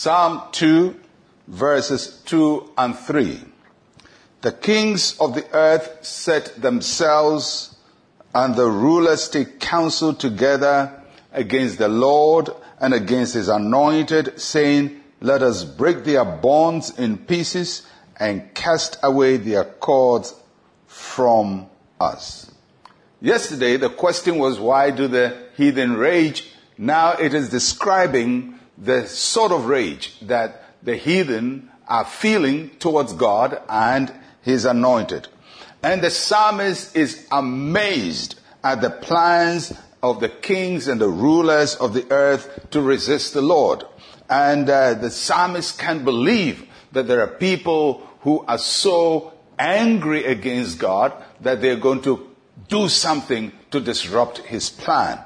Psalm 2, verses 2 and 3. The kings of the earth set themselves and the rulers take counsel together against the Lord and against his anointed, saying, Let us break their bonds in pieces and cast away their cords from us. Yesterday, the question was, why do the heathen rage? Now it is describing the sort of rage that the heathen are feeling towards God and his anointed. And the psalmist is amazed at the plans of the kings and the rulers of the earth to resist the Lord. And uh, the psalmist can't believe that there are people who are so angry against God that they're going to do something to disrupt his plan.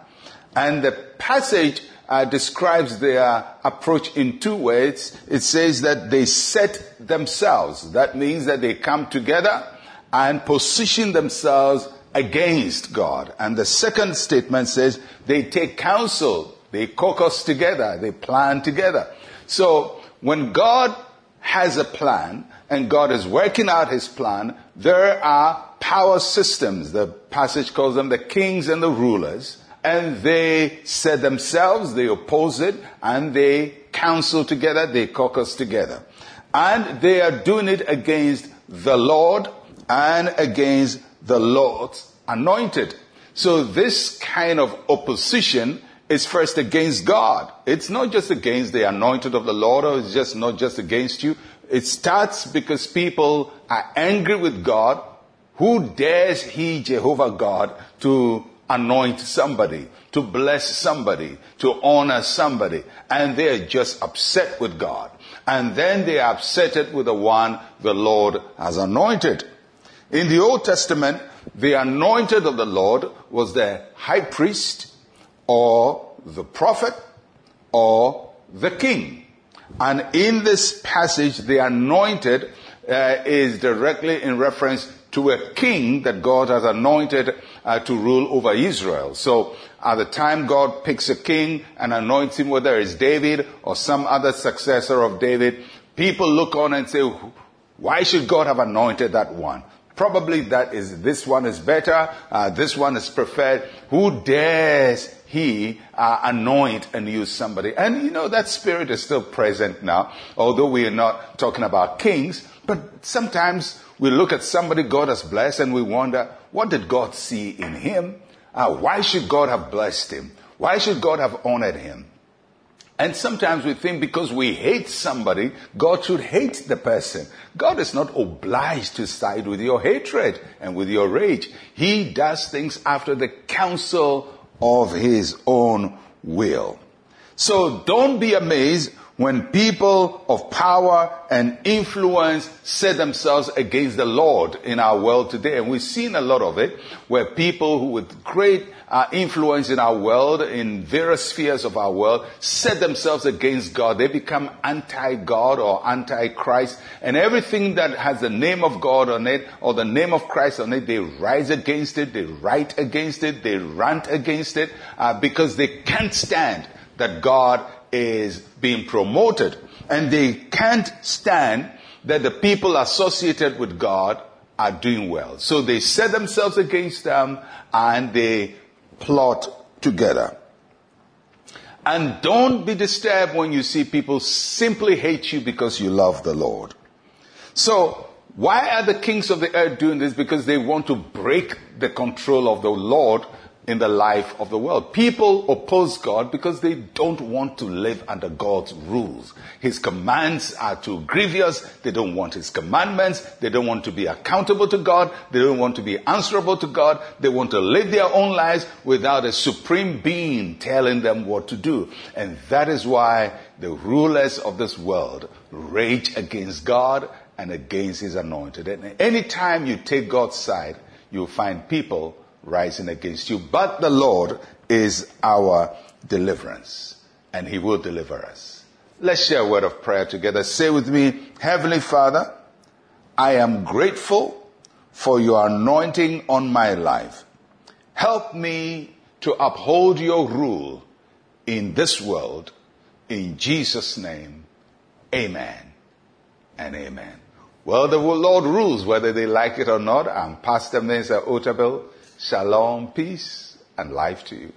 And the passage uh, describes their approach in two ways. It says that they set themselves. That means that they come together and position themselves against God. And the second statement says they take counsel, they caucus together, they plan together. So when God has a plan and God is working out his plan, there are power systems. The passage calls them the kings and the rulers. And they set themselves, they oppose it, and they counsel together, they caucus together. And they are doing it against the Lord and against the Lord's anointed. So this kind of opposition is first against God. It's not just against the anointed of the Lord or it's just not just against you. It starts because people are angry with God. Who dares he, Jehovah God, to anoint somebody, to bless somebody, to honor somebody? And they're just upset with God. And then they are upset with the one the Lord has anointed. In the Old Testament, the anointed of the Lord was the high priest or the prophet or the king. And in this passage, the anointed uh, is directly in reference to a king that God has anointed uh, to rule over Israel. So at the time God picks a king and anoints him, whether it's David or some other successor of David, people look on and say, why should God have anointed that one? Probably that is, this one is better, uh, this one is preferred. Who dares he uh, anoint and use somebody? And you know, that spirit is still present now, although we are not talking about kings, but sometimes we look at somebody God has blessed and we wonder, what did God see in him? Uh, why should God have blessed him? Why should God have honored him? And sometimes we think because we hate somebody, God should hate the person. God is not obliged to side with your hatred and with your rage. He does things after the counsel of his own will. So don't be amazed when people of power and influence set themselves against the Lord in our world today. And we've seen a lot of it where people who with great uh, influence in our world, in various spheres of our world, set themselves against God. They become anti-God or anti-Christ and everything that has the name of God on it or the name of Christ on it, they rise against it, they write against it, they rant against it uh, because they can't stand that God is being promoted. And they can't stand that the people associated with God are doing well. So they set themselves against them and they plot together. And don't be disturbed when you see people simply hate you because you love the Lord. So, why are the kings of the earth doing this? Because they want to break the control of the Lord in the life of the world. People oppose God because they don't want to live under God's rules. His commands are too grievous. They don't want His commandments. They don't want to be accountable to God. They don't want to be answerable to God. They want to live their own lives without a supreme being telling them what to do. And that is why the rulers of this world rage against God and against His anointed. And anytime you take God's side, you'll find people rising against you. But the Lord is our deliverance and he will deliver us. Let's share a word of prayer together. Say with me, Heavenly Father, I am grateful for your anointing on my life. Help me to uphold your rule in this world. In Jesus' name, Amen and amen. Well, the Lord rules whether they like it or not. I'm Pastor Mensa Otabil. Shalom, peace, and life to you.